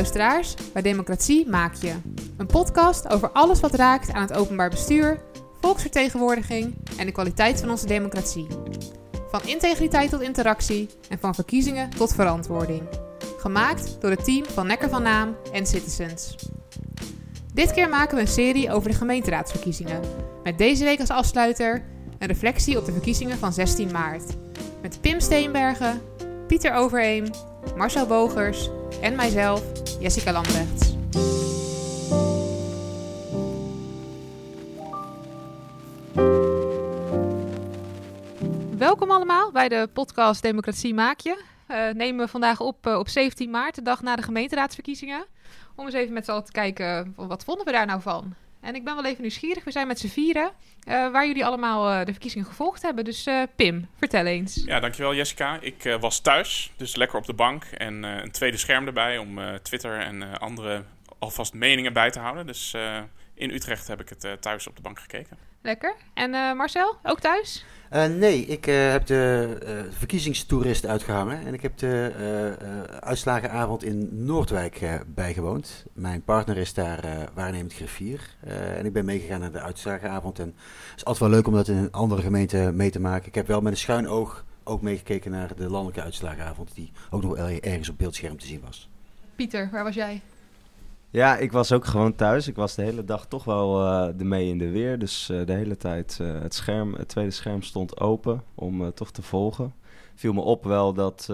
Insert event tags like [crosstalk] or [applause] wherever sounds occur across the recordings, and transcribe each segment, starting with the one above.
Luisteraars bij Democratie Maak Je. Een podcast over alles wat raakt aan het openbaar bestuur, volksvertegenwoordiging en de kwaliteit van onze democratie. Van integriteit tot interactie en van verkiezingen tot verantwoording. Gemaakt door het team van Nekker van Naam en Citizens. Dit keer maken we een serie over de gemeenteraadsverkiezingen. Met deze week als afsluiter een reflectie op de verkiezingen van 16 maart. Met Pim Steenbergen, Pieter Overeem, Marcel Bogers en mijzelf, Jessica Lambrechts. Welkom allemaal bij de podcast Democratie Maak Je. Uh, nemen we vandaag op uh, op 17 maart, de dag na de gemeenteraadsverkiezingen. Om eens even met z'n allen te kijken, wat vonden we daar nou van? En ik ben wel even nieuwsgierig. We zijn met z'n vieren. Uh, waar jullie allemaal uh, de verkiezingen gevolgd hebben. Dus uh, Pim, vertel eens. Ja, dankjewel Jessica. Ik was thuis, dus lekker op de bank. En een tweede scherm erbij om Twitter en andere alvast meningen bij te houden. Dus in Utrecht heb ik het thuis op de bank gekeken. Lekker. En Marcel, ook thuis? Uh, nee, ik uh, heb de verkiezingstoerist uitgehangen en ik heb de uitslagenavond in Noordwijk bijgewoond. Mijn partner is daar waarnemend griffier en ik ben meegegaan naar de uitslagenavond. En het is altijd wel leuk om dat in een andere gemeente mee te maken. Ik heb wel met een schuin oog ook meegekeken naar de landelijke uitslagenavond, die ook nog ergens op beeldscherm te zien was. Pieter, waar was jij? Ja, ik was ook gewoon thuis. Ik was de hele dag toch wel uh, de mee in de weer. Dus uh, de hele tijd uh, het, scherm, het tweede scherm stond open om toch te volgen. Viel me op wel dat,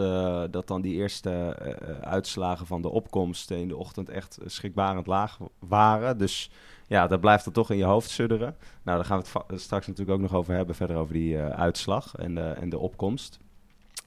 dat dan die eerste uitslagen van de opkomst in de ochtend echt schrikbarend laag waren. Dus ja, dat blijft er toch in je hoofd sudderen. Nou, daar gaan we het straks natuurlijk ook nog over hebben, verder over die uitslag en en de opkomst.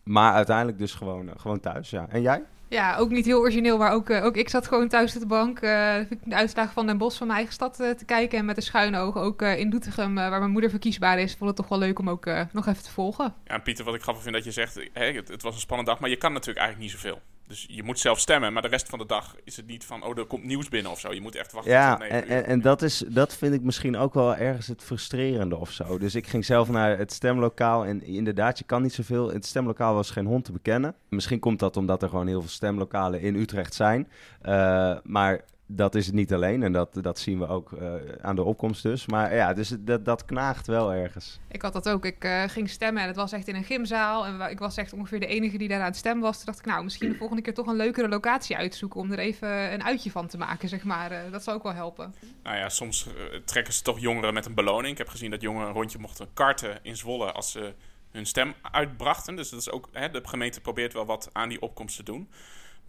Maar uiteindelijk dus gewoon, gewoon thuis, ja. En jij? Ja, ook niet heel origineel, maar ook, uh, ook ik zat gewoon thuis op de bank. Uh, de uitslagen van Den Bosch van mijn eigen stad uh, te kijken. En met een schuine oog ook in Doetinchem, waar mijn moeder verkiesbaar is. Vond het toch wel leuk om ook nog even te volgen. Ja, Pieter, wat ik grappig vind dat je zegt, hè, het, het was een spannende dag, maar je kan natuurlijk eigenlijk niet zoveel. Dus je moet zelf stemmen, maar de rest van de dag is het niet van, oh, er komt nieuws binnen of zo. Je moet echt wachten ja, tot en, en, en, dat, is, dat vind ik misschien ook wel ergens het frustrerende of zo. Dus ik ging zelf naar het stemlokaal en inderdaad, je kan niet zoveel. Het stemlokaal was geen hond te bekennen. Misschien komt dat omdat er gewoon heel veel stemlokalen in Utrecht zijn. Uh, maar dat is het niet alleen en dat, dat zien we ook uh, aan de opkomst dus. Maar ja, dus dat, dat knaagt wel ergens. Ik had dat ook. Ik uh, ging stemmen en het was echt in een gymzaal. En ik was echt ongeveer de enige die daar aan het stemmen was. Toen dacht ik, nou, misschien de volgende keer toch een leukere locatie uitzoeken... om er even een uitje van te maken, zeg maar. Uh, dat zou ook wel helpen. Nou ja, soms trekken ze toch jongeren met een beloning. Ik heb gezien dat jongeren een rondje mochten karten in Zwolle... als ze hun stem uitbrachten. Dus dat is ook, hè, de gemeente probeert wel wat aan die opkomst te doen...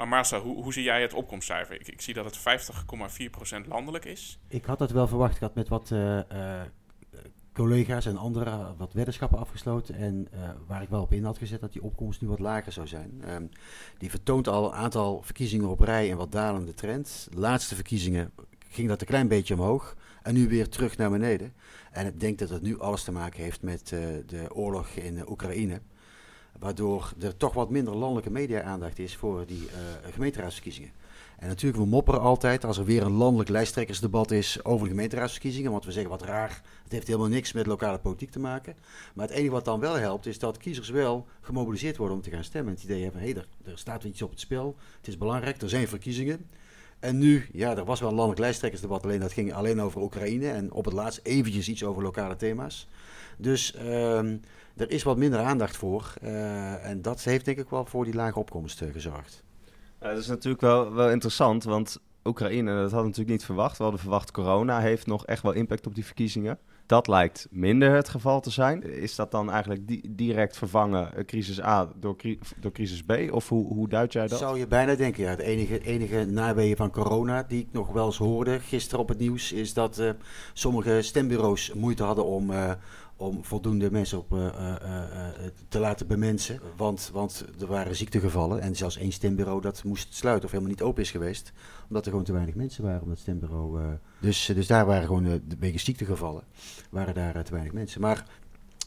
Maar Marcel, hoe, hoe zie jij het opkomstcijfer? Ik, ik zie dat het 50,4% landelijk is. Ik had dat wel verwacht. Ik had met wat uh, uh, collega's en anderen wat weddenschappen afgesloten. En uh, waar ik wel op in had gezet dat die opkomst nu wat lager zou zijn. Um, die vertoont al een aantal verkiezingen op rij en wat dalende trend. De laatste verkiezingen ging dat een klein beetje omhoog. En nu weer terug naar beneden. En ik denk dat het nu alles te maken heeft met de oorlog in Oekraïne. Waardoor er toch wat minder landelijke media-aandacht is voor die uh, gemeenteraadsverkiezingen. En natuurlijk, we mopperen altijd als er weer een landelijk lijsttrekkersdebat is over de gemeenteraadsverkiezingen. Want we zeggen wat raar, het heeft helemaal niks met lokale politiek te maken. Maar het enige wat dan wel helpt, is dat kiezers wel gemobiliseerd worden om te gaan stemmen. Het idee hebben, hé, hey, er, er staat iets op het spel. Het is belangrijk, er zijn verkiezingen. En nu, ja, er was wel een landelijk lijsttrekkersdebat, alleen dat ging alleen over Oekraïne. En op het laatst eventjes iets over lokale thema's. Dus... Uh, er is wat minder aandacht voor. Uh, en dat heeft denk ik wel voor die lage opkomst uh, gezorgd. Uh, dat is natuurlijk wel, wel interessant, want Oekraïne, dat hadden we natuurlijk niet verwacht. We hadden verwacht corona heeft nog echt wel impact op die verkiezingen. Dat lijkt minder het geval te zijn. Is dat dan eigenlijk di direct vervangen, crisis A door, door crisis B? Of hoe, hoe duid jij dat? Zou je bijna denken, ja. Het enige, enige naweeën van corona die ik nog wel eens hoorde gisteren op het nieuws... is dat sommige stembureaus moeite hadden om om voldoende mensen op, uh, uh, te laten bemensen. Want, want er waren ziektegevallen en zelfs één stembureau dat moest sluiten of helemaal niet open is geweest. Omdat er gewoon te weinig mensen waren op dat stembureau. dus, dus daar waren gewoon wegens ziektegevallen, waren daar te weinig mensen. Maar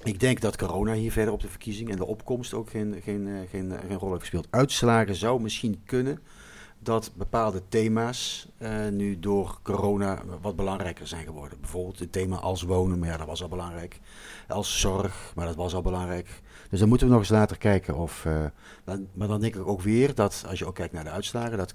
ik denk dat corona hier verder op de verkiezing en de opkomst ook geen, geen, geen, geen rol heeft gespeeld. Uitslagen zou misschien kunnen dat bepaalde thema's uh, nu door corona wat belangrijker zijn geworden. Bijvoorbeeld het thema als wonen, maar ja, dat was al belangrijk. Als zorg, maar dat was al belangrijk. Dus dan moeten we nog eens later kijken of. Dan, maar dan denk ik ook weer dat als je ook kijkt naar de uitslagen, dat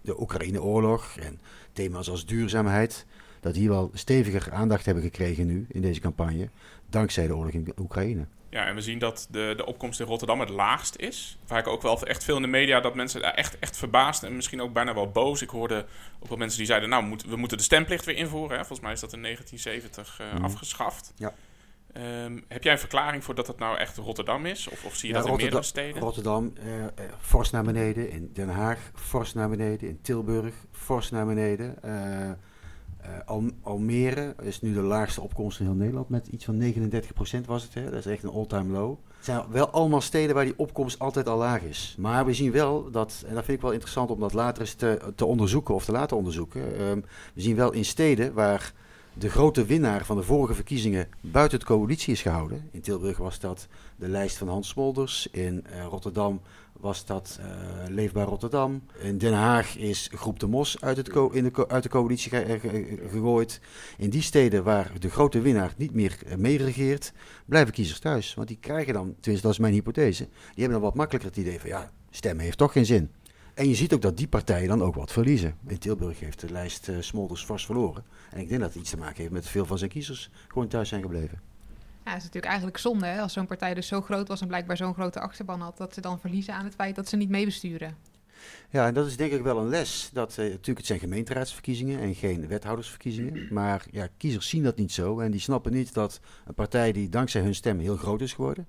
de Oekraïne-oorlog en thema's als duurzaamheid, dat die wel steviger aandacht hebben gekregen nu in deze campagne, dankzij de oorlog in Oekraïne. Ja, en we zien dat de, de opkomst in Rotterdam het laagst is. Waar ik ook wel echt veel in de media dat mensen daar echt, echt verbaasd en misschien ook bijna wel boos. Ik hoorde ook wel mensen die zeiden, nou, we moeten, we moeten de stemplicht weer invoeren. Hè? Volgens mij is dat in 1970 uh, mm. afgeschaft. Ja. Um, heb jij een verklaring voor dat het nou echt Rotterdam is? Of, of zie je ja, dat in meerdere steden? Rotterdam, uh, uh, fors naar beneden. In Den Haag, fors naar beneden. In Tilburg, fors naar beneden. Uh, Al Almere is nu de laagste opkomst in heel Nederland. Met iets van 39% was het. Hè? Dat is echt een all-time low. Het zijn wel allemaal steden waar die opkomst altijd al laag is. Maar we zien wel dat, en dat vind ik wel interessant om dat later eens te, te onderzoeken of te laten onderzoeken. Um, we zien wel in steden waar de grote winnaar van de vorige verkiezingen buiten het coalitie is gehouden. In Tilburg was dat de lijst van Hans Smolders. In uh, Rotterdam was dat uh, Leefbaar Rotterdam. In Den Haag is Groep de Mos uit, het in de uit de coalitie ge ge gegooid. In die steden waar de grote winnaar niet meer meeregeert, blijven kiezers thuis. Want die krijgen dan, tenminste dat is mijn hypothese, die hebben dan wat makkelijker het idee van ja, stemmen heeft toch geen zin. En je ziet ook dat die partijen dan ook wat verliezen. In Tilburg heeft de lijst uh, Smolders vast verloren. En ik denk dat het iets te maken heeft met veel van zijn kiezers gewoon thuis zijn gebleven. Ja, het is natuurlijk eigenlijk zonde hè? als zo'n partij dus zo groot was en blijkbaar zo'n grote achterban had, dat ze dan verliezen aan het feit dat ze niet meebesturen. Ja, en dat is denk ik wel een les. Dat, uh, natuurlijk, het zijn gemeenteraadsverkiezingen en geen wethoudersverkiezingen. Maar ja, kiezers zien dat niet zo. En die snappen niet dat een partij die dankzij hun stem heel groot is geworden,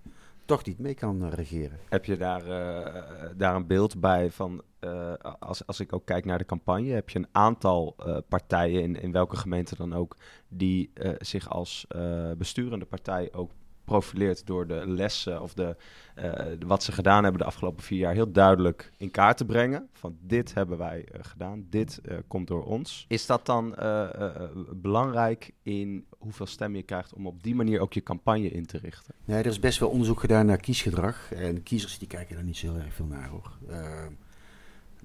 toch niet mee kan uh, regeren. Heb je daar, uh, daar een beeld bij van, als, als ik ook kijk naar de campagne, heb je een aantal partijen in, in welke gemeente dan ook, die zich als besturende partij ook profileert door de lessen of de, uh, wat ze gedaan hebben de afgelopen vier jaar heel duidelijk in kaart te brengen. Van dit hebben wij uh, gedaan, dit uh, komt door ons. Is dat dan belangrijk in hoeveel stemmen je krijgt om op die manier ook je campagne in te richten? Nee, er is best wel onderzoek gedaan naar kiesgedrag. En kiezers die kijken daar niet zo heel erg veel naar hoor.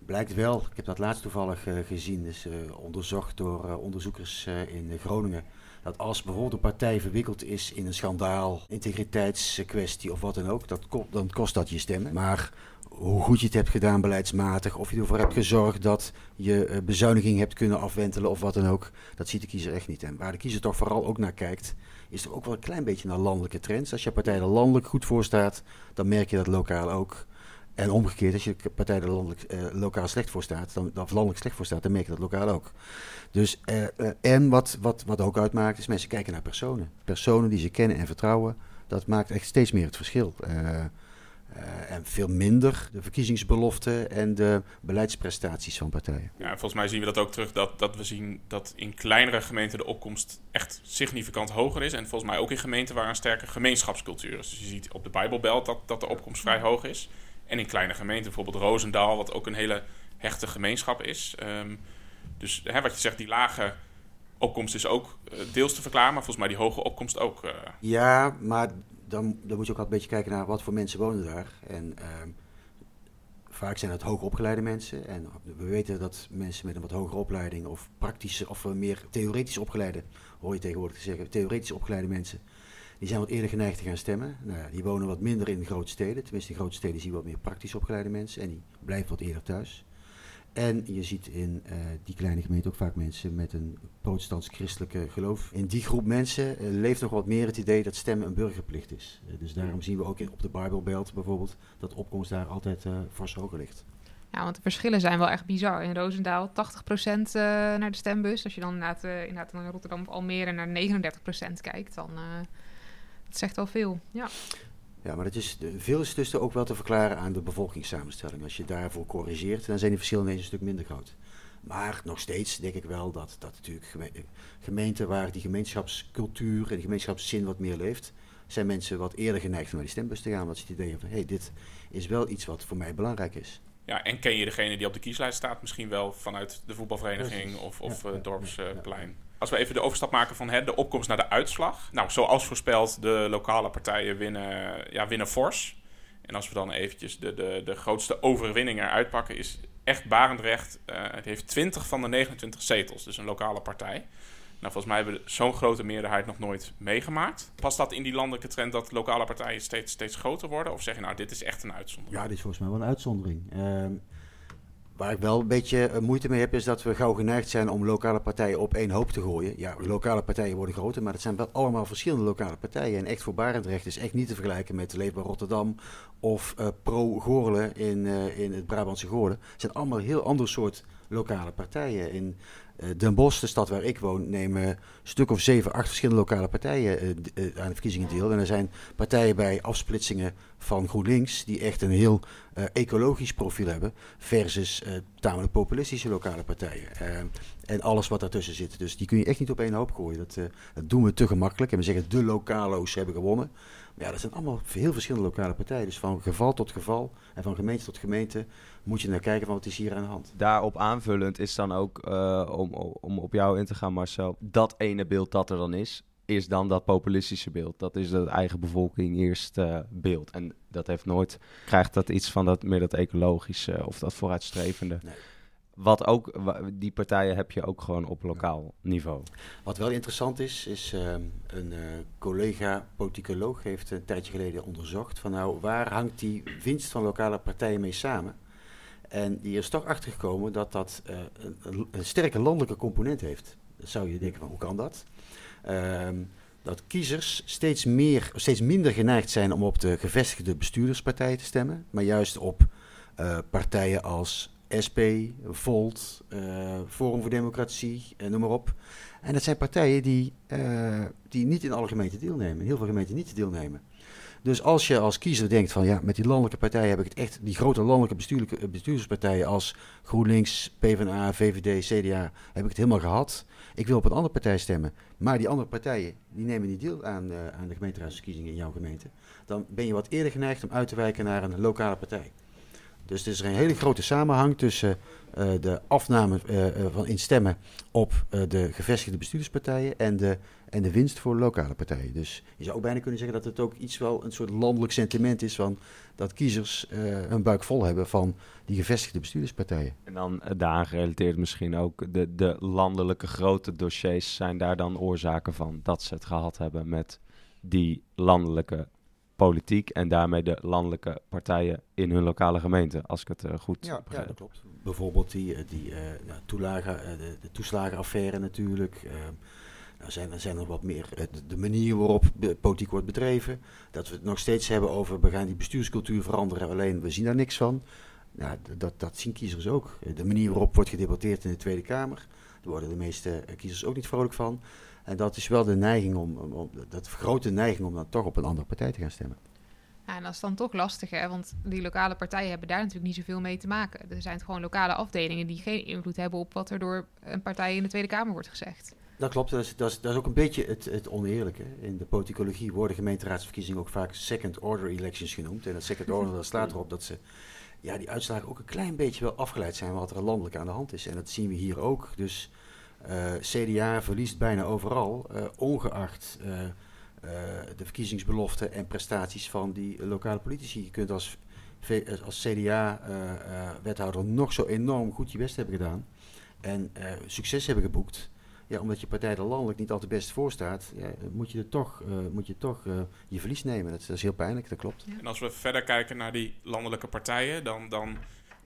blijkt wel, ik heb dat laatst toevallig gezien, is onderzocht door onderzoekers in Groningen dat als bijvoorbeeld een partij verwikkeld is in een schandaal, integriteitskwestie of wat dan ook, dat, dan kost dat je stemmen. Maar hoe goed je het hebt gedaan beleidsmatig, of je ervoor hebt gezorgd dat je uh, bezuiniging hebt kunnen afwentelen of wat dan ook, dat ziet de kiezer echt niet. En waar de kiezer toch vooral ook naar kijkt, is er ook wel een klein beetje naar landelijke trends. Als je partij er landelijk goed voor staat, dan merk je dat lokaal ook. En omgekeerd, als je partij er landelijk, uh, lokaal slecht voor staat, dan, of landelijk slecht voor staat, dan merk je dat lokaal ook. Dus, uh, uh, en wat, wat, wat ook uitmaakt, is mensen kijken naar personen. Personen die ze kennen en vertrouwen, dat maakt echt steeds meer het verschil. En veel minder de verkiezingsbeloften en de beleidsprestaties van partijen. Ja, volgens mij zien we dat ook terug, dat, dat we zien dat in kleinere gemeenten de opkomst echt significant hoger is. En volgens mij ook in gemeenten waar een sterke gemeenschapscultuur is. Dus je ziet op de Bijbelbelt dat, dat de opkomst vrij hoog is. En in kleine gemeenten, bijvoorbeeld Roosendaal, wat ook een hele hechte gemeenschap is. Um, dus hè, wat je zegt, die lage opkomst is ook uh, deels te verklaren, maar volgens mij die hoge opkomst ook. Uh... Ja, maar dan, dan moet je ook altijd een beetje kijken naar wat voor mensen wonen daar. En um, vaak zijn het hoogopgeleide mensen. En we weten dat mensen met een wat hogere opleiding of praktische of meer theoretisch opgeleide, hoor je tegenwoordig te zeggen, theoretisch opgeleide mensen die zijn wat eerder geneigd te gaan stemmen. Nou, die wonen wat minder in grote steden. Tenminste, in grote steden zie je wat meer praktisch opgeleide mensen. En die blijven wat eerder thuis. En je ziet in uh, die kleine gemeente ook vaak mensen met een protestants-christelijke geloof. In die groep mensen uh, leeft nog wat meer het idee dat stemmen een burgerplicht is. Uh, dus daarom zien we ook in, op de Bijbelbelt bijvoorbeeld dat opkomst daar altijd fors hoger ligt. Ja, want de verschillen zijn wel echt bizar. In Roosendaal 80% naar de stembus. Als je dan inderdaad, Rotterdam of Almere naar 39% kijkt, dan dat zegt al veel, ja. Ja, maar dat is, veel is dus ook wel te verklaren aan de bevolkingssamenstelling. Als je daarvoor corrigeert, dan zijn die verschillen ineens een stuk minder groot. Maar nog steeds denk ik wel dat, dat natuurlijk gemeenten waar die gemeenschapscultuur en die gemeenschapszin wat meer leeft, zijn mensen wat eerder geneigd om naar die stembus te gaan. Want ze het idee hebben van, hé, hey, dit is wel iets wat voor mij belangrijk is. Ja, en ken je degene die op de kieslijst staat misschien wel vanuit de voetbalvereniging Precies. of, of ja, uh, dorpsplein? Ja, ja, als we even de overstap maken van hè, de opkomst naar de uitslag. Nou, zoals voorspeld, de lokale partijen winnen, ja, winnen fors. En als we dan eventjes de, de, de grootste overwinning eruit pakken, is echt Barendrecht. Uh, het heeft 20 van de 29 zetels, dus een lokale partij. Nou, volgens mij hebben we zo'n grote meerderheid nog nooit meegemaakt. Past dat in die landelijke trend dat lokale partijen steeds, steeds groter worden? Of zeg je nou, dit is echt een uitzondering? Ja, dit is volgens mij wel een uitzondering. Uh, Waar ik wel een beetje eh, moeite mee heb, is dat we gauw geneigd zijn om lokale partijen op één hoop te gooien. Ja, lokale partijen worden groter, maar het zijn wel allemaal verschillende lokale partijen. En echt voor Barendrecht is echt niet te vergelijken met Leefbaar Rotterdam of uh, Pro Goorlen in, uh, in het Brabantse Goorlen. Het zijn allemaal heel ander soort lokale partijen. In uh, Den Bosch, de stad waar ik woon, nemen een stuk of zeven, acht verschillende lokale partijen aan de verkiezingen deel. En er zijn partijen bij afsplitsingen van GroenLinks die echt een heel ecologisch profiel hebben versus tamelijk populistische lokale partijen. En alles wat daartussen zit. Dus die kun je echt niet op één hoop gooien. Dat, dat doen we te gemakkelijk. En we zeggen de lokalo's hebben gewonnen. Maar ja, dat zijn allemaal heel verschillende lokale partijen. Dus van geval tot geval en van gemeente tot gemeente moet je naar kijken van wat is hier aan de hand. Daarop aanvullend is dan ook, om, om op jou in te gaan Marcel, dat ene beeld dat er dan is is dan dat populistische beeld. Dat is de eigen bevolking eerst uh, beeld. En dat heeft nooit, krijgt dat iets van dat, meer dat ecologische of dat vooruitstrevende. Nee. Wat ook, die partijen heb je ook gewoon op lokaal niveau. Wat wel interessant is, is uh, een uh, collega politicoloog heeft een tijdje geleden onderzocht van nou, waar hangt die winst van lokale partijen mee samen? En die is toch achtergekomen dat dat uh, een, een, sterke landelijke component heeft. Dan zou je denken van hoe kan dat? Um, dat kiezers steeds, meer, steeds minder geneigd zijn om op de gevestigde bestuurderspartijen te stemmen, maar juist op uh, partijen als SP, Volt, uh, Forum voor Democratie, uh, noem maar op. En dat zijn partijen die, die niet in alle gemeenten deelnemen, in heel veel gemeenten niet deelnemen. Dus als je als kiezer denkt van ja, met die landelijke partijen heb ik het echt, die grote landelijke bestuurlijke, bestuurderspartijen als GroenLinks, PvdA, VVD, CDA, heb ik het helemaal gehad. Ik wil op een andere partij stemmen, maar die andere partijen die nemen niet deel aan, uh, aan de gemeenteraadsverkiezingen in jouw gemeente. Dan ben je wat eerder geneigd om uit te wijken naar een lokale partij. Dus er is een hele grote samenhang tussen uh, de afname uh, van in stemmen op de gevestigde bestuurderspartijen en de, en de winst voor lokale partijen. Dus je zou ook bijna kunnen zeggen dat het ook iets wel een soort landelijk sentiment is van dat kiezers hun buik vol hebben van die gevestigde bestuurderspartijen. En dan daar gerelateerd misschien ook de, de landelijke grote dossiers zijn daar dan oorzaken van dat ze het gehad hebben met die landelijke politiek en daarmee de landelijke partijen in hun lokale gemeente, als ik het uh, goed ja, begrijp. Ja, dat klopt. Bijvoorbeeld die, die uh, nou, toelagen, uh, de, de, toeslagenaffaire natuurlijk. nou zijn, er zijn er wat meer de manier waarop de politiek wordt bedreven. Dat we het nog steeds hebben over we gaan die bestuurscultuur veranderen, alleen we zien daar niks van. Nou, dat, dat zien kiezers ook. De manier waarop wordt gedebatteerd in de Tweede Kamer, daar worden de meeste kiezers ook niet vrolijk van. En dat is wel de neiging om, om, om dat grote neiging om dan toch op een andere partij te gaan stemmen. Ja, en dat is dan toch lastig, hè? Want die lokale partijen hebben daar natuurlijk niet zoveel mee te maken. Er zijn gewoon lokale afdelingen die geen invloed hebben op wat er door een partij in de Tweede Kamer wordt gezegd. Dat klopt, dat is, dat is, dat is ook een beetje het, het oneerlijke. In de politicologie worden gemeenteraadsverkiezingen ook vaak second order elections genoemd. En dat second order dat slaat erop dat ze ja, die uitslagen ook een klein beetje wel afgeleid zijn wat er landelijk aan de hand is. En dat zien we hier ook. Dus CDA verliest bijna overal, uh, ongeacht uh, de verkiezingsbeloften en prestaties van die lokale politici. Je kunt als, als CDA-wethouder nog zo enorm goed je best hebben gedaan en succes hebben geboekt. Ja, omdat je partij er landelijk niet altijd best voor staat, ja, moet je er toch, moet je, toch je verlies nemen. Dat, dat, is heel pijnlijk, dat klopt. En als we verder kijken naar die landelijke partijen, dan, dan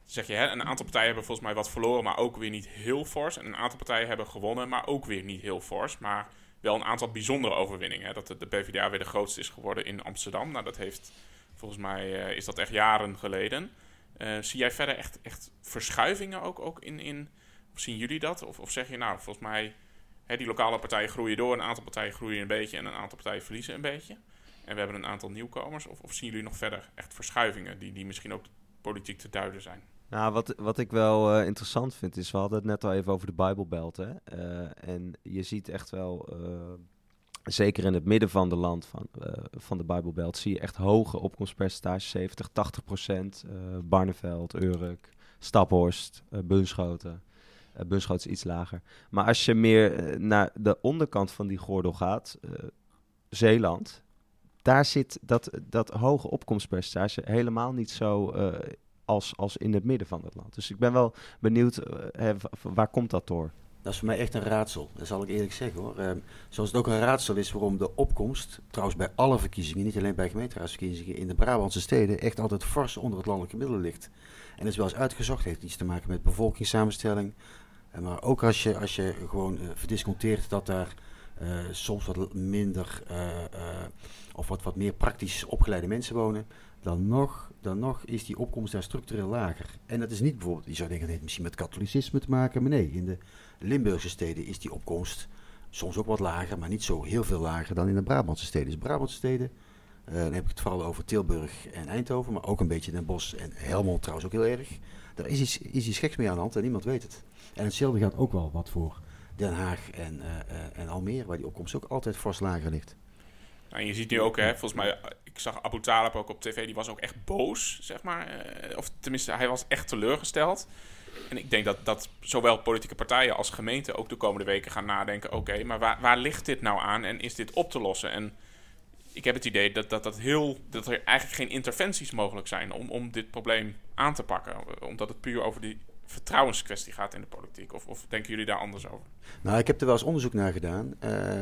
zeg je, hè, een aantal partijen hebben volgens mij wat verloren, maar ook weer niet heel fors. En een aantal partijen hebben gewonnen, maar ook weer niet heel fors. Maar wel een aantal bijzondere overwinningen. Hè. Dat de, PvdA weer de grootste is geworden in Amsterdam. Nou, dat heeft, volgens mij uh, is dat echt jaren geleden. Uh, zie jij verder echt, echt verschuivingen ook, ook in, in... Zien jullie dat? Of, of zeg je, nou, volgens mij... Hè, die lokale partijen groeien door, een aantal partijen groeien een beetje... en een aantal partijen verliezen een beetje. En we hebben een aantal nieuwkomers. Of, of zien jullie nog verder echt verschuivingen... die, die misschien ook politiek te duiden zijn? Nou, wat, wat ik wel uh, interessant vind is, we hadden het net al even over de Bijbelbelt. Hè? Uh, en je ziet echt wel, uh, zeker in het midden van de land van, van de Bijbelbelt, zie je echt hoge opkomstpercentages, 70, 80 procent. Barneveld, Urk, Staphorst, Bunschoten. Bunschoten is iets lager. Maar als je meer naar de onderkant van die gordel gaat, Zeeland, daar zit dat, dat hoge opkomstpercentage helemaal niet zo als, als in het midden van het land. Dus ik ben wel benieuwd, uh, waar komt dat door? Dat is voor mij echt een raadsel. Dat zal ik eerlijk zeggen hoor. Ehm, zoals het ook een raadsel is waarom de opkomst, trouwens bij alle verkiezingen, niet alleen bij gemeenteraadsverkiezingen, in de Brabantse steden echt altijd fors onder het landelijke middel ligt. En dat is wel eens uitgezocht, heeft iets te maken met bevolkingssamenstelling. Eh, maar ook als je, als je gewoon uh, verdisconteert dat daar soms wat minder of wat, wat meer praktisch opgeleide mensen wonen, dan nog, dan nog is die opkomst daar structureel lager. En dat is niet bijvoorbeeld, je zou denken, dat heeft misschien met katholicisme te maken, maar nee, in de Limburgse steden is die opkomst soms ook wat lager, maar niet zo heel veel lager dan in de Brabantse steden. Dus Brabantse steden, dan heb ik het vooral over Tilburg en Eindhoven, maar ook een beetje Den Bosch en Helmond trouwens ook heel erg. Daar is iets, is iets geks mee aan de hand en niemand weet het. En hetzelfde geldt ook wel wat voor Den Haag en, uh, uh, en Almere, waar die opkomst ook altijd fors lager ligt. Nou, en je ziet nu ook, hè, volgens mij, ik zag Abu Talib ook op tv, die was ook echt boos, zeg maar. of tenminste, hij was echt teleurgesteld. En ik denk dat, dat zowel politieke partijen als gemeenten ook de komende weken gaan nadenken: oké, maar waar, waar ligt dit nou aan en is dit op te lossen? En ik heb het idee dat, dat, dat, heel, dat er eigenlijk geen interventies mogelijk zijn om, om dit probleem aan te pakken. Omdat het puur over die vertrouwenskwestie gaat in de politiek. Of, of denken jullie daar anders over? Nou, ik heb er wel eens onderzoek naar gedaan. Uh,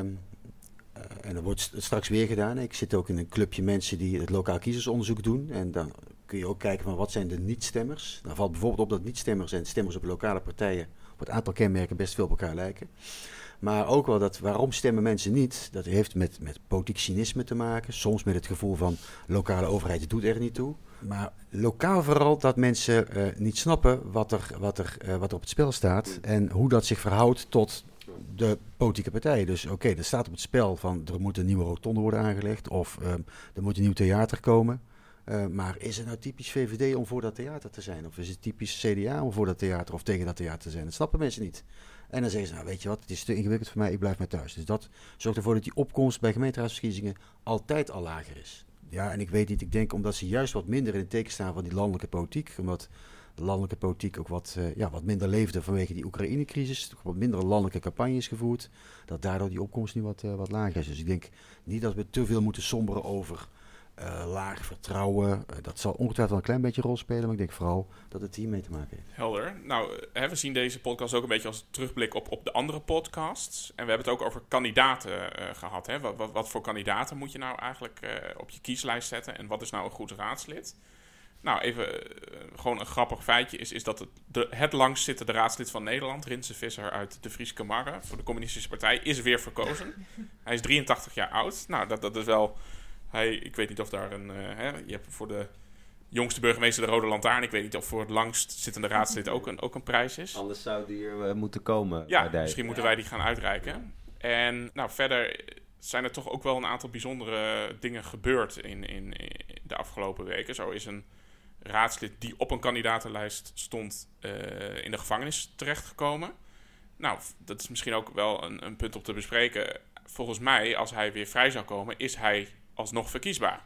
en dat wordt straks weer gedaan. Ik zit ook in een clubje mensen die het lokaal kiezersonderzoek doen. En dan kun je ook kijken van wat zijn de niet-stemmers. Dan valt bijvoorbeeld op dat niet-stemmers en stemmers op lokale partijen op het aantal kenmerken best veel op elkaar lijken. Maar ook wel dat waarom stemmen mensen niet, dat heeft met, met politiek cynisme te maken. Soms met het gevoel van lokale overheid doet er niet toe. Maar lokaal vooral dat mensen uh, niet snappen wat er, wat, er, uh, wat er op het spel staat. En hoe dat zich verhoudt tot de politieke partijen. Dus oké, er staat op het spel van er moet een nieuwe rotonde worden aangelegd. Of uh, er moet een nieuw theater komen. Uh, maar is het nou typisch VVD om voor dat theater te zijn? Of is het typisch CDA om voor dat theater of tegen dat theater te zijn? Dat snappen mensen niet. En dan zeggen ze, nou weet je wat, het is te ingewikkeld voor mij, ik blijf maar thuis. Dus dat zorgt ervoor dat die opkomst bij gemeenteraadsverkiezingen altijd al lager is. Ja, en ik weet niet, ik denk omdat ze juist wat minder in het teken staan van die landelijke politiek. Omdat de landelijke politiek ook wat, uh, ja, wat minder leefde vanwege die Oekraïne-crisis. Wat minder landelijke campagnes gevoerd. Dat daardoor die opkomst nu wat, uh, wat lager is. Dus ik denk niet dat we te veel moeten somberen over uh, laag vertrouwen. Uh, dat zal ongetwijfeld wel een klein beetje rol spelen, maar ik denk vooral dat het hier mee te maken heeft. Helder. Nou, hè, we zien deze podcast ook een beetje als terugblik op, op de andere podcasts. En we hebben het ook over kandidaten gehad. Hè. Wat, voor kandidaten moet je nou eigenlijk op je kieslijst zetten? En wat is nou een goed raadslid? Nou, even gewoon een grappig feitje is, is dat het, de, het langst zittende raadslid van Nederland, Rinse Visser uit de Frieske Marre, voor de Communistische Partij, is weer verkozen. Hij is 83 jaar oud. Nou, dat, dat is wel hij, ik weet niet of daar een. Uh, hè, je hebt voor de jongste burgemeester de Rode Lantaarn. Ik weet niet of voor het langst zittende raadslid ook een, ook een prijs is. Anders zou die er uh, moeten komen. Ja, misschien moeten wij die gaan uitreiken. En nou, verder zijn er toch ook wel een aantal bijzondere dingen gebeurd in, in, in de afgelopen weken. Zo is een raadslid die op een kandidatenlijst stond uh, in de gevangenis terechtgekomen. Nou, dat is misschien ook wel een, een punt om te bespreken. Volgens mij, als hij weer vrij zou komen, is hij alsnog verkiesbaar.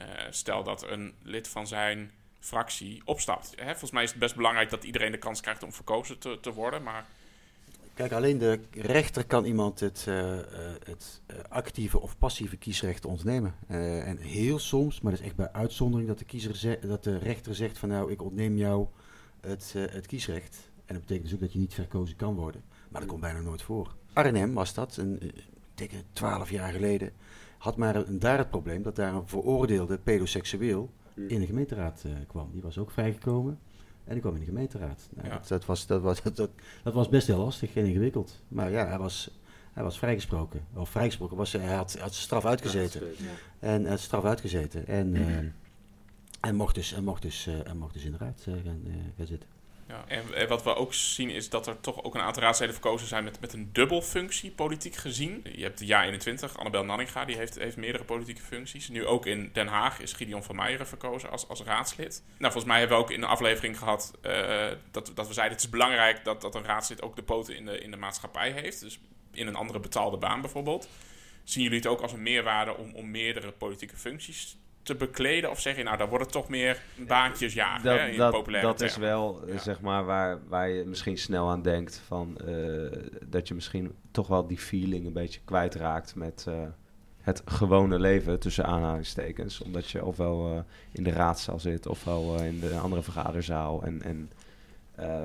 Uh, stel dat een lid van zijn fractie opstapt. Hè, volgens mij is het best belangrijk dat iedereen de kans krijgt om verkozen te, te worden. Maar... Kijk, alleen de rechter kan iemand het, uh, het actieve of passieve kiesrecht ontnemen. en heel soms, maar dat is echt bij uitzondering, dat de, kiezer dat de rechter zegt van nou, ik ontneem jou het, het kiesrecht. En dat betekent dus ook dat je niet verkozen kan worden. Maar dat komt bijna nooit voor. Arnhem was dat, een, dikke twaalf jaar geleden had maar een, daar het probleem dat daar een veroordeelde pedoseksueel hmm. in de gemeenteraad uh, kwam. Die was ook vrijgekomen en die kwam in de gemeenteraad. Nou, ja. dat, dat, was, dat, was, [laughs] dat, dat, was best heel lastig en ingewikkeld. Maar ja, hij was, hij was vrijgesproken. Of vrijgesproken was hij, had, had straf uitgezeten. Ja, en hij had straf uitgezeten. En, uh, en mocht dus, en mocht dus, uh, en mocht dus in de raad gaan, gaan zitten. Ja, en, wat we ook zien is dat er toch ook een aantal raadsleden verkozen zijn met, met een dubbelfunctie, politiek gezien. Je hebt de JA21, Annabel Nanninga, die heeft, heeft meerdere politieke functies. Nu ook in Den Haag is Gideon van Meijeren verkozen als, als raadslid. Nou, volgens mij hebben we ook in de aflevering gehad uh, dat, dat we zeiden het is belangrijk dat, dat een raadslid ook de poten in de, in de maatschappij heeft. Dus in een andere betaalde baan bijvoorbeeld. Zien jullie het ook als een meerwaarde om, om meerdere politieke functies te bekleden? Of zeg je, nou, dan wordt het toch meer baantjes ja, dat, hè, in dat, populaire Dat is wel, ja. zeg maar, waar, waar je misschien snel aan denkt. Van, uh, dat je misschien toch wel die feeling een beetje kwijtraakt met uh, het gewone leven, tussen aanhalingstekens. Omdat je ofwel uh, in de raadzaal zit, ofwel in de andere vergaderzaal. En, en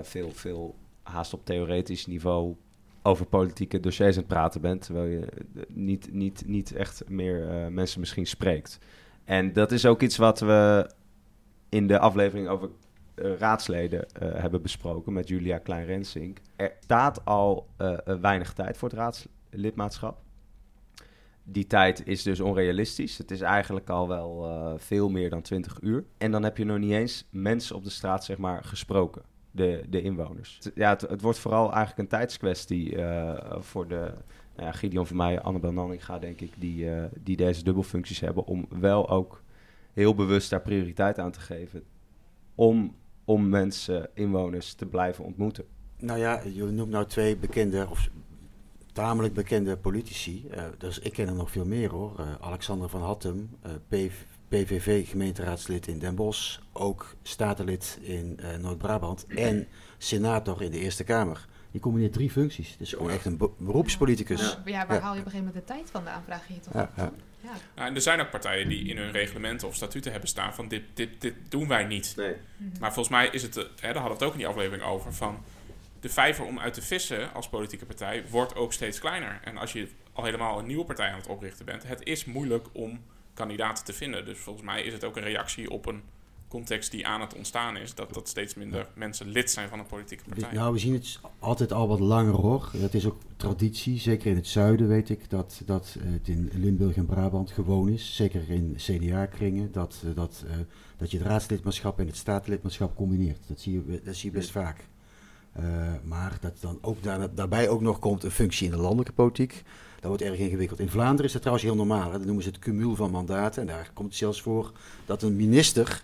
veel, veel haast op theoretisch niveau over politieke dossiers aan het praten bent, terwijl je eh, niet, niet, niet echt meer eh, mensen misschien spreekt. En dat is ook iets wat we in de aflevering over eh, raadsleden eh, hebben besproken met Julia Klein-Rensink. Er staat al eh, weinig tijd voor het raadslidmaatschap. Die tijd is dus onrealistisch. Het is eigenlijk al wel veel meer dan 20 uur. En dan heb je nog niet eens mensen op de straat zeg maar, gesproken, de, de inwoners. Ja, het, het wordt vooral eigenlijk een tijdskwestie voor de ja, Gideon van mij, Annabel Nanninga, denk ik, die, eh, die deze dubbelfuncties hebben, om wel ook heel bewust daar prioriteit aan te geven. Om, om mensen, inwoners, te blijven ontmoeten. Nou ja, je noemt nou twee bekende, of tamelijk bekende politici. Eh, dus ik ken er nog veel meer hoor. Eh, Alexander van Hattem, PV PVV-gemeenteraadslid in Den Bosch, ook statenlid in Noord-Brabant en senator in de Eerste Kamer. Die combineert drie functies. Dus gewoon echt een be- beroepspoliticus. Ja, ja, waar Ja. haal je op een gegeven moment de tijd van de aanvraag je toch? Ja, ja. Ja. En er zijn ook partijen die in hun reglementen of statuten hebben staan van dit, dit, dit doen wij niet. Mhm. Maar volgens mij is het, eh, hè, daar hadden we het ook in die aflevering over, van de vijver om uit te vissen als politieke partij wordt ook steeds kleiner. En als je al helemaal een nieuwe partij aan het oprichten bent, het is moeilijk om kandidaten te vinden. Dus volgens mij is het ook een reactie op een context die aan het ontstaan is, dat, dat steeds minder mensen lid zijn van een politieke partij. nou, we zien het altijd al wat langer hoor. Het is ook traditie, zeker in het zuiden weet ik, dat, dat eh, het in Limburg en Brabant gewoon is. Zeker in CDA-kringen, dat, eh, dat, eh, dat je het raadslidmaatschap en het statenlidmaatschap combineert. Dat zie je, dat zie je best vaak. Maar dat dan ook daar, daarbij ook nog komt een functie in de landelijke politiek. Dat wordt erg ingewikkeld. In Vlaanderen is dat trouwens heel normaal. Hè. Dat noemen ze het cumul van mandaten. En daar komt het zelfs voor dat een minister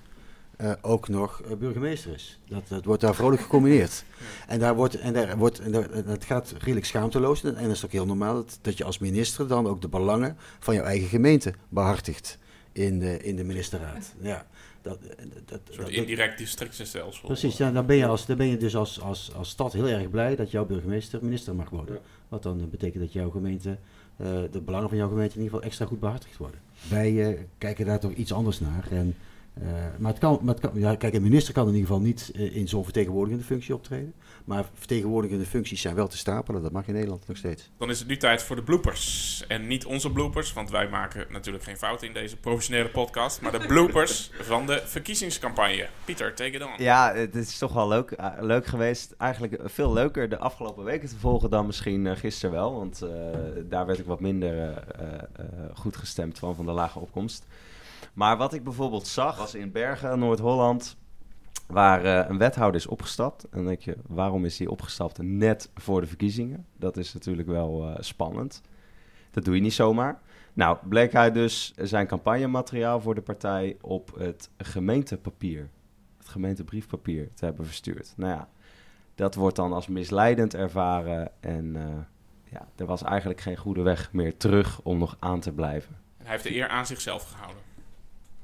eh, ook nog eh, burgemeester is. Dat, dat wordt daar vrolijk gecombineerd. [laughs] En, daar wordt, en, daar wordt, en daar- het gaat redelijk schaamteloos. En, dat is ook heel normaal dat, dat je als minister dan ook de belangen van jouw eigen gemeente behartigt in de, in de ministerraad. Ja, dat, dat, dat, Een soort dat- indirect districtenstelsel. Precies, ja, dan ben je, als, dan ben je dus als, als, als stad heel erg blij dat jouw burgemeester minister mag worden. Wat dan eh, betekent dat jouw gemeente, eh, de belangen van jouw gemeente in ieder geval extra goed behartigd worden. Wij eh, kijken daar toch iets anders naar. En, eh, maar het kan, maar het kan, ja, kijk, een minister kan in ieder geval niet eh, in zo'n vertegenwoordigende functie optreden. Maar vertegenwoordigende functies zijn wel te stapelen, dat mag in Nederland nog steeds. Dan is het nu tijd voor de bloopers. En niet onze bloopers, want wij maken natuurlijk geen fouten in deze professionele podcast. Maar de [laughs] bloopers van de verkiezingscampagne. Pieter, take it on. Ja, het is toch wel leuk, eh, leuk geweest. Eigenlijk veel leuker de afgelopen weken te volgen dan misschien gisteren wel. Want eh, daar werd ik wat minder eh, eh, eh, goed gestemd van, van de lage opkomst. Maar wat ik bijvoorbeeld zag, was in Bergen, Noord-Holland, waar eh, een wethouder is opgestapt. En dan denk je, waarom is hij opgestapt net voor de verkiezingen? Dat is natuurlijk wel eh, spannend. Dat doe je niet zomaar. Nou, bleek hij dus zijn campagnemateriaal voor de partij op het gemeentepapier het gemeentebriefpapier te hebben verstuurd. Nou ja, dat wordt dan als misleidend ervaren en eh, ja, er was eigenlijk geen goede weg meer terug om nog aan te blijven. Hij heeft de eer aan zichzelf gehouden.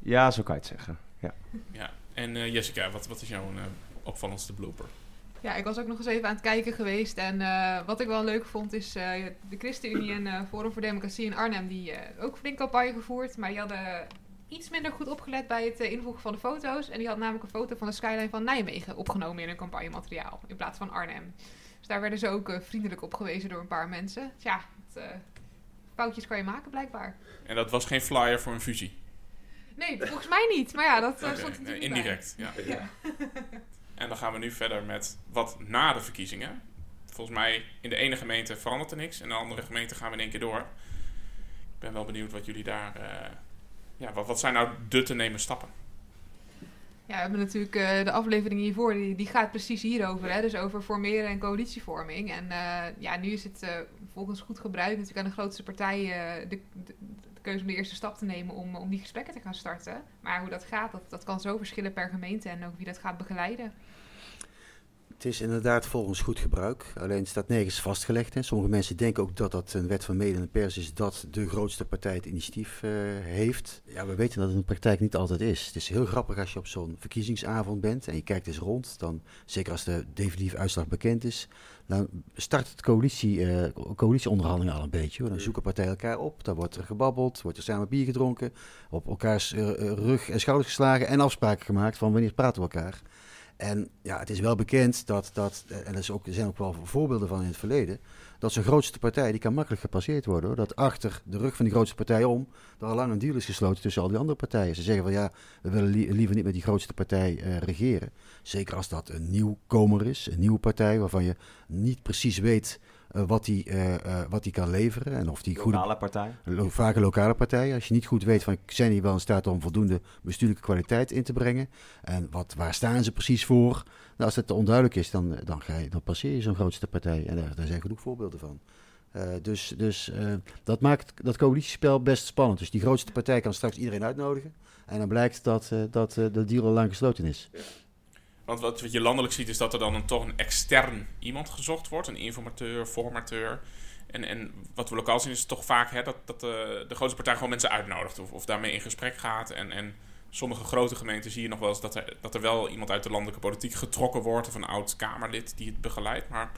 Ja, zo kan je het zeggen. Ja. Ja. En eh, Jessica, wat, wat is jouw eh, opvallendste blooper? Ja, ik was ook nog eens even aan het kijken geweest. En eh, wat ik wel leuk vond is eh, de ChristenUnie en eh, Forum voor Democratie in Arnhem... die eh, ook flink campagne gevoerd. Maar die hadden iets minder goed opgelet bij het invoegen van de foto's. En die had namelijk een foto van de skyline van Nijmegen opgenomen in hun campagnemateriaal. In plaats van Arnhem. Dus daar werden ze ook vriendelijk op gewezen door een paar mensen. Tja, het, eh, foutjes kan je maken blijkbaar. En dat was geen flyer voor een fusie. Nee, volgens mij niet. Maar ja, dat eh, Oké, stond nee, natuurlijk bij. indirect. Ja. Ja. [laughs] En dan gaan we nu verder met wat na de verkiezingen. Volgens mij in de ene gemeente verandert er niks. In de andere gemeente gaan we in één keer door. Ik ben wel benieuwd wat jullie daar... eh, ja, wat, wat zijn nou de te nemen stappen? Ja, we hebben natuurlijk eh, de aflevering hiervoor, die, die gaat precies hierover. Hè? Dus over formeren en coalitievorming. En eh, ja, nu is het eh, volgens goed gebruik natuurlijk aan de grootste partij eh, de, de, keuze om de eerste stap te nemen om, om die gesprekken te gaan starten. Maar hoe dat gaat, dat, dat kan zo verschillen per gemeente en ook wie dat gaat begeleiden. Het is inderdaad volgens goed gebruik. Alleen staat nergens vastgelegd. Hè. Sommige mensen denken ook dat dat een wet van mede en pers is dat de grootste partij het initiatief eh, heeft. Ja, we weten dat het in de praktijk niet altijd is. Het is heel grappig als je op zo'n verkiezingsavond bent en je kijkt eens rond. Dan, zeker als de definitieve uitslag bekend is, dan start het coalitie, eh, coalitieonderhandelingen al een beetje. Hoor. Dan zoeken partijen elkaar op, dan wordt er gebabbeld, wordt er samen bier gedronken, op elkaars eh, rug en schouders geslagen en afspraken gemaakt van wanneer praten we elkaar. En ja, het is wel bekend dat, dat en er, is ook, zijn ook wel voorbeelden van in het verleden, dat zo'n grootste partij, die kan makkelijk gepasseerd worden. Hoor. Dat achter de rug van die grootste partij om, er al lang een deal is gesloten tussen al die andere partijen. Ze zeggen van ja, we willen liever niet met die grootste partij uh, regeren. Zeker als dat een nieuwkomer is, een nieuwe partij waarvan je niet precies weet wat die, uh, wat die kan leveren. En of die lokale goede, partij? Lo, vaak een lokale partij. Als je niet goed weet van zijn die wel in staat om voldoende bestuurlijke kwaliteit in te brengen. En wat, waar staan ze precies voor? Nou, als het te onduidelijk is, dan, dan, ga je, dan passeer je zo'n grootste partij. En daar, daar zijn genoeg voorbeelden van. Uh, dus dus uh, dat maakt dat coalitiespel best spannend. Dus die grootste partij kan straks iedereen uitnodigen. En dan blijkt dat, uh, dat de deal al lang gesloten is. Want wat, wat je landelijk ziet is dat er dan een, toch een extern iemand gezocht wordt. Een informateur, formateur. En, en wat we lokaal zien is toch vaak hè, dat, dat de, de grootste partij gewoon mensen uitnodigt. Of, of daarmee in gesprek gaat. En, en sommige grote gemeenten zie je nog wel eens dat er, dat er wel iemand uit de landelijke politiek getrokken wordt. Of een oud Kamerlid die het begeleidt. Maar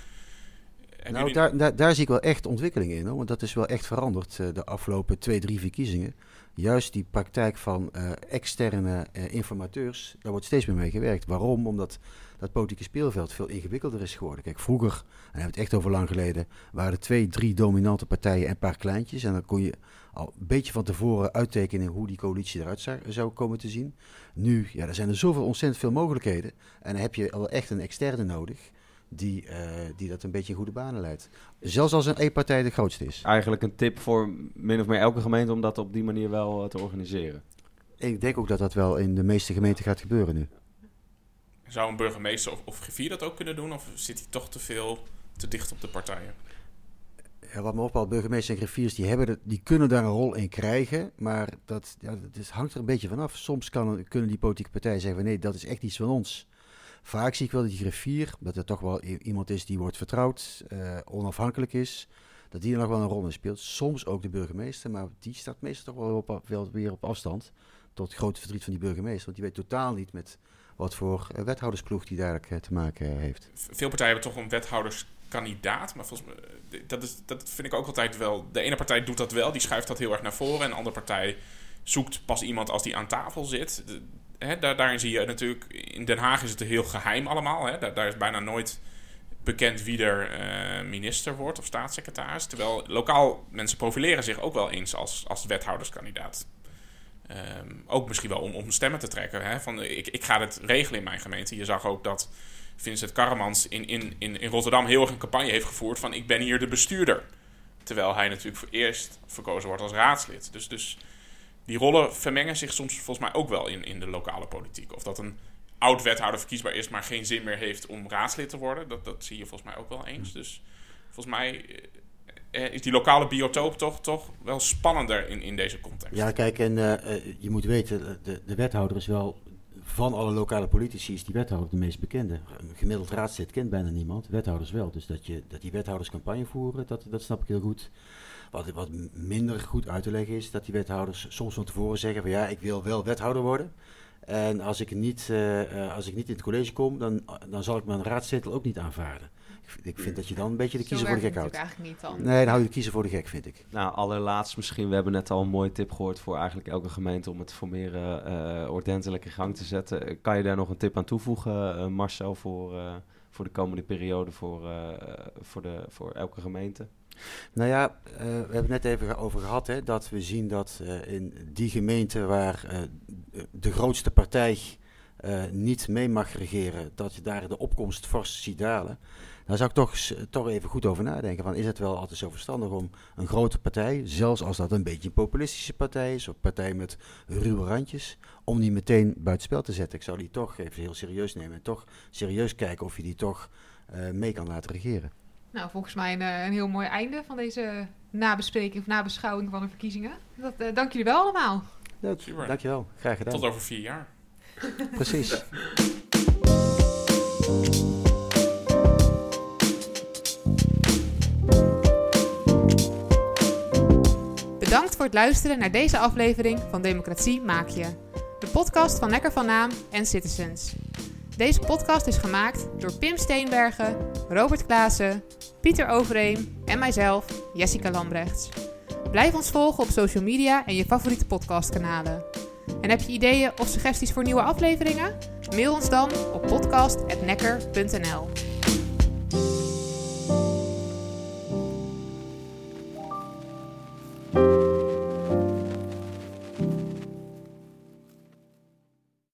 nou, jullie... daar, daar, daar, zie ik wel echt ontwikkeling in. Hoor. Want dat is wel echt veranderd uh, de afgelopen twee, drie verkiezingen. Juist die praktijk van uh, externe uh, informateurs, daar wordt steeds meer mee gewerkt. Waarom? Omdat dat politieke speelveld veel ingewikkelder is geworden. Kijk, vroeger, en dan hebben we het echt over lang geleden, waren er twee, drie dominante partijen en een paar kleintjes. En dan kon je al een beetje van tevoren uittekenen hoe die coalitie eruit zou, zou komen te zien. Nu, ja, er zijn er zoveel ontzettend veel mogelijkheden. En dan heb je al echt een externe nodig die, uh, die dat een beetje in goede banen leidt. Zelfs als een E-partij de grootste is. Eigenlijk een tip voor min of meer elke gemeente om dat op die manier wel uh, te organiseren. Ik denk ook dat dat wel in de meeste gemeenten gaat gebeuren nu. Zou een burgemeester of, of griffier dat ook kunnen doen? Of zit hij toch te veel te dicht op de partijen? Ja, wat me opvalt, burgemeesters en griffiers die, hebben de, die kunnen daar een rol in krijgen. Maar dat, ja, dat hangt er een beetje vanaf. Soms kan, kunnen die politieke partijen zeggen: nee, dat is echt iets van ons. Vaak zie ik wel dat die griffier, dat er toch wel iemand is die wordt vertrouwd, uh, onafhankelijk is, dat die er nog wel een rol in speelt. Soms ook de burgemeester, maar die staat meestal toch wel, weer op afstand. Tot grote verdriet van die burgemeester, want die weet totaal niet met wat voor uh, wethoudersploeg die daar uh, te maken heeft. Veel partijen hebben toch een wethouderskandidaat, maar volgens mij, dat, is, dat vind ik ook altijd wel. De ene partij doet dat wel, die schuift dat heel erg naar voren, en de andere partij zoekt pas iemand als die aan tafel zit. Daar, daarin zie je natuurlijk, in Den Haag is het heel geheim allemaal. Daar, is bijna nooit bekend wie er uh, minister wordt of staatssecretaris. Terwijl lokaal mensen profileren zich ook wel eens als, als wethouderskandidaat. Um, ook misschien wel om, om stemmen te trekken. Van, ik, ik ga het regelen in mijn gemeente. Je zag ook dat Vincent Karremans in, in, in, in Rotterdam heel erg een campagne heeft gevoerd van ik ben hier de bestuurder. Terwijl hij natuurlijk voor eerst verkozen wordt als raadslid. Dus, dus die rollen vermengen zich soms volgens mij ook wel in, in de lokale politiek. Of dat een oud wethouder verkiesbaar is, maar geen zin meer heeft om raadslid te worden. Dat, dat zie je volgens mij ook wel eens. Hm. Dus volgens mij eh, is die lokale biotoop toch, toch wel spannender in, in deze context. Ja, kijk, en uh, je moet weten, de, de wethouder is wel van alle lokale politici is die wethouder de meest bekende. Een gemiddeld raadslid kent bijna niemand, wethouders wel. Dus dat, je, dat die wethouders campagne voeren, dat, dat snap ik heel goed. Wat, wat minder goed uit te leggen is dat die wethouders soms van tevoren zeggen van ja, ik wil wel wethouder worden. En als ik niet, uh, als ik niet in het college kom, dan, dan zal ik mijn raadzetel ook niet aanvaarden. Ik, vind dat je dan een beetje de kiezer voor de gek houdt. eigenlijk niet dan. Nee, dan hou je de kiezer voor de gek, vind ik. Nou, allerlaatst misschien, we hebben net al een mooie tip gehoord voor eigenlijk elke gemeente om het formeren uh, ordentelijk in gang te zetten. Kan je daar nog een tip aan toevoegen, uh, Marcel, voor, uh, voor de komende periode voor, voor, de, voor elke gemeente? Nou ja, uh, we hebben het net even over gehad hè, dat we zien dat uh, in die gemeente waar uh, de grootste partij niet mee mag regeren, dat je daar de opkomst fors ziet dalen. Daar zou ik toch, toch even goed over nadenken. Van, is het wel altijd zo verstandig om een grote partij, zelfs als dat een beetje een populistische partij is, of een partij met ruwe randjes, om die meteen buitenspel te zetten? Ik zou die toch even heel serieus nemen en toch serieus kijken of je die toch mee kan laten regeren. Nou, volgens mij een, een, heel mooi einde van deze nabespreking of nabeschouwing van de verkiezingen. Dat, uh, dank jullie wel allemaal. Ja, dankjewel, graag gedaan. Tot over vier jaar. Precies. [laughs] voor het luisteren naar deze aflevering van Democratie Maak Je. De podcast van Lekker van Naam en Citizens. Deze podcast is gemaakt door Pim Steenbergen, Robert Klaassen, Pieter Overeem en mijzelf, Jessica Lambrechts. Blijf ons volgen op social media en je favoriete podcastkanalen. En heb je ideeën of suggesties voor nieuwe afleveringen? Mail ons dan op podcast.nekker.nl.